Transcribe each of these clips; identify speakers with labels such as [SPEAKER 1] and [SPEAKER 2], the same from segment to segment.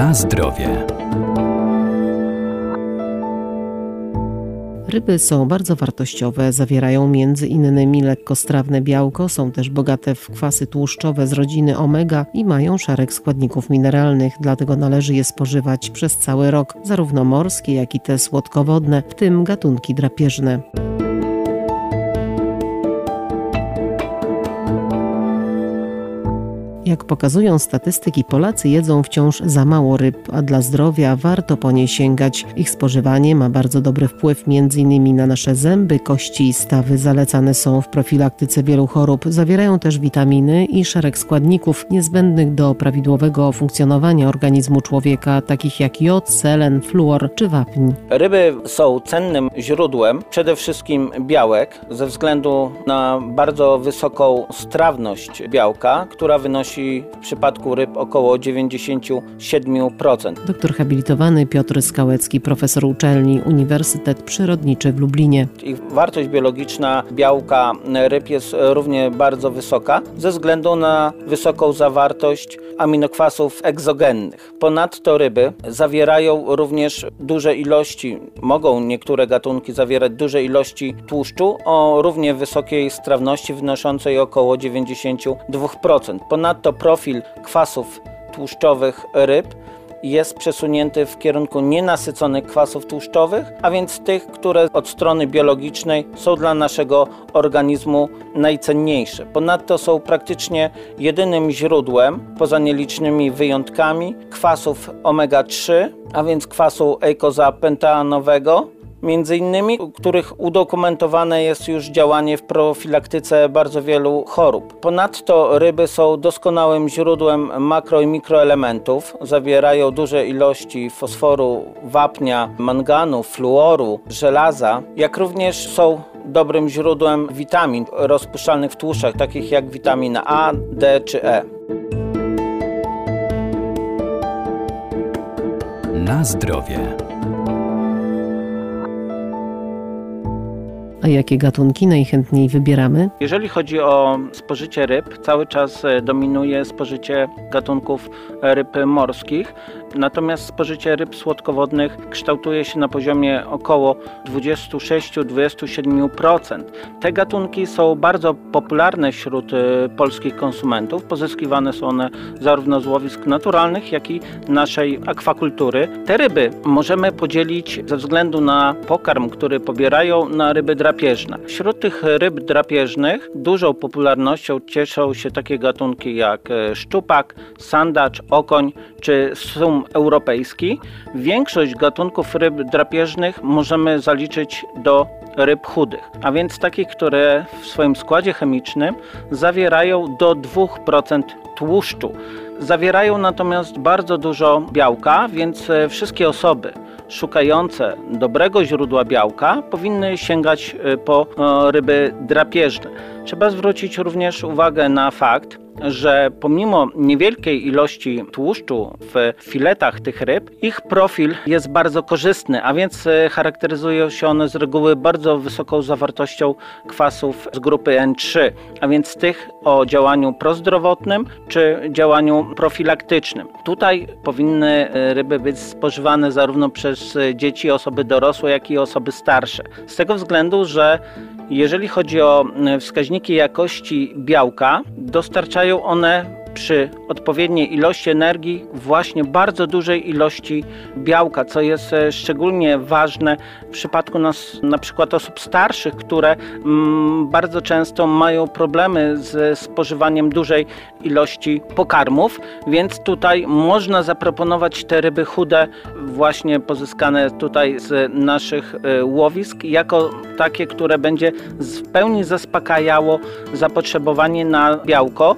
[SPEAKER 1] Na zdrowie. Ryby są bardzo wartościowe, zawierają między innymi lekkostrawne białko, są też bogate w kwasy tłuszczowe z rodziny omega i mają szereg składników mineralnych, dlatego należy je spożywać przez cały rok, zarówno morskie, jak i te słodkowodne, w tym gatunki drapieżne. Jak pokazują statystyki, Polacy jedzą wciąż za mało ryb, a dla zdrowia warto po nie sięgać. Ich spożywanie ma bardzo dobry wpływ m.in. na nasze zęby, kości i stawy. Zalecane są w profilaktyce wielu chorób. Zawierają też witaminy i szereg składników niezbędnych do prawidłowego funkcjonowania organizmu człowieka, takich jak jod, selen, fluor czy wapń.
[SPEAKER 2] Ryby są cennym źródłem przede wszystkim białek ze względu na bardzo wysoką strawność białka, która wynosi w przypadku ryb około 97%.
[SPEAKER 1] Doktor habilitowany Piotr Skałecki, profesor uczelni Uniwersytet Przyrodniczy w Lublinie.
[SPEAKER 2] Ich wartość biologiczna białka ryb jest równie bardzo wysoka ze względu na wysoką zawartość aminokwasów egzogennych. Ponadto ryby zawierają również duże ilości, mogą niektóre gatunki zawierać duże ilości tłuszczu o równie wysokiej strawności wynoszącej około 92%. Ponadto to profil kwasów tłuszczowych ryb jest przesunięty w kierunku nienasyconych kwasów tłuszczowych, a więc tych, które od strony biologicznej są dla naszego organizmu najcenniejsze. Ponadto są praktycznie jedynym źródłem, poza nielicznymi wyjątkami, kwasów omega-3, a więc kwasu eikozapentaanowego, między innymi, u których udokumentowane jest już działanie w profilaktyce bardzo wielu chorób. Ponadto ryby są doskonałym źródłem makro i mikroelementów. Zawierają duże ilości fosforu, wapnia, manganu, fluoru, żelaza, jak również są dobrym źródłem witamin rozpuszczalnych w tłuszczach, takich jak witamina A, D czy E.
[SPEAKER 1] Na zdrowie. A jakie gatunki najchętniej wybieramy?
[SPEAKER 2] Jeżeli chodzi o spożycie ryb, cały czas e, dominuje spożycie gatunków ryb morskich, natomiast spożycie ryb słodkowodnych kształtuje się na poziomie około 26-27%. Te gatunki są bardzo popularne wśród e, polskich konsumentów. Pozyskiwane są one zarówno z łowisk naturalnych, jak i naszej akwakultury. Te ryby możemy podzielić ze względu na pokarm, który pobierają na ryby drapieżne drapieżne. Wśród tych ryb drapieżnych dużą popularnością cieszą się takie gatunki jak e, szczupak, sandacz, okoń czy sum europejski. Większość gatunków ryb drapieżnych możemy zaliczyć do ryb chudych, a więc takich, które w swoim składzie chemicznym zawierają do 2% tłuszczu. Zawierają natomiast bardzo dużo białka, więc e, wszystkie osoby szukające dobrego źródła białka powinny sięgać e, po e, ryby drapieżne. Trzeba zwrócić również uwagę na fakt, że pomimo niewielkiej ilości tłuszczu w filetach tych ryb, ich profil jest bardzo korzystny, a więc e, charakteryzują się one z reguły bardzo wysoką zawartością kwasów z grupy N3, a więc tych o działaniu prozdrowotnym czy działaniu profilaktycznym. Tutaj powinny e, ryby być spożywane zarówno przez dzieci, osoby dorosłe, jak i osoby starsze. Z tego względu, że jeżeli chodzi o e, wskaźniki jakości białka, dostarczają one przy odpowiedniej ilości energii właśnie bardzo dużej ilości białka, co jest e, szczególnie ważne w przypadku nas, na przykład osób starszych, które mm, bardzo często mają problemy z spożywaniem dużej ilości pokarmów, więc tutaj można zaproponować te ryby chude właśnie pozyskane tutaj z naszych e, łowisk jako takie, które będzie w pełni zaspokajało zapotrzebowanie na białko.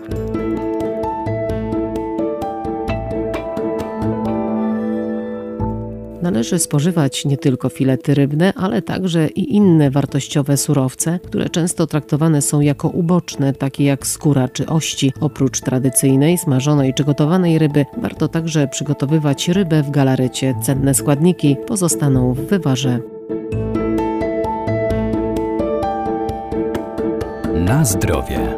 [SPEAKER 1] Należy spożywać nie tylko filety rybne, ale także i inne wartościowe surowce, które często traktowane są jako uboczne, takie jak skóra czy ości. Oprócz tradycyjnej, smażonej czy gotowanej ryby, warto także przygotowywać rybę w galarecie. Cenne składniki pozostaną w wywarze. Na zdrowie.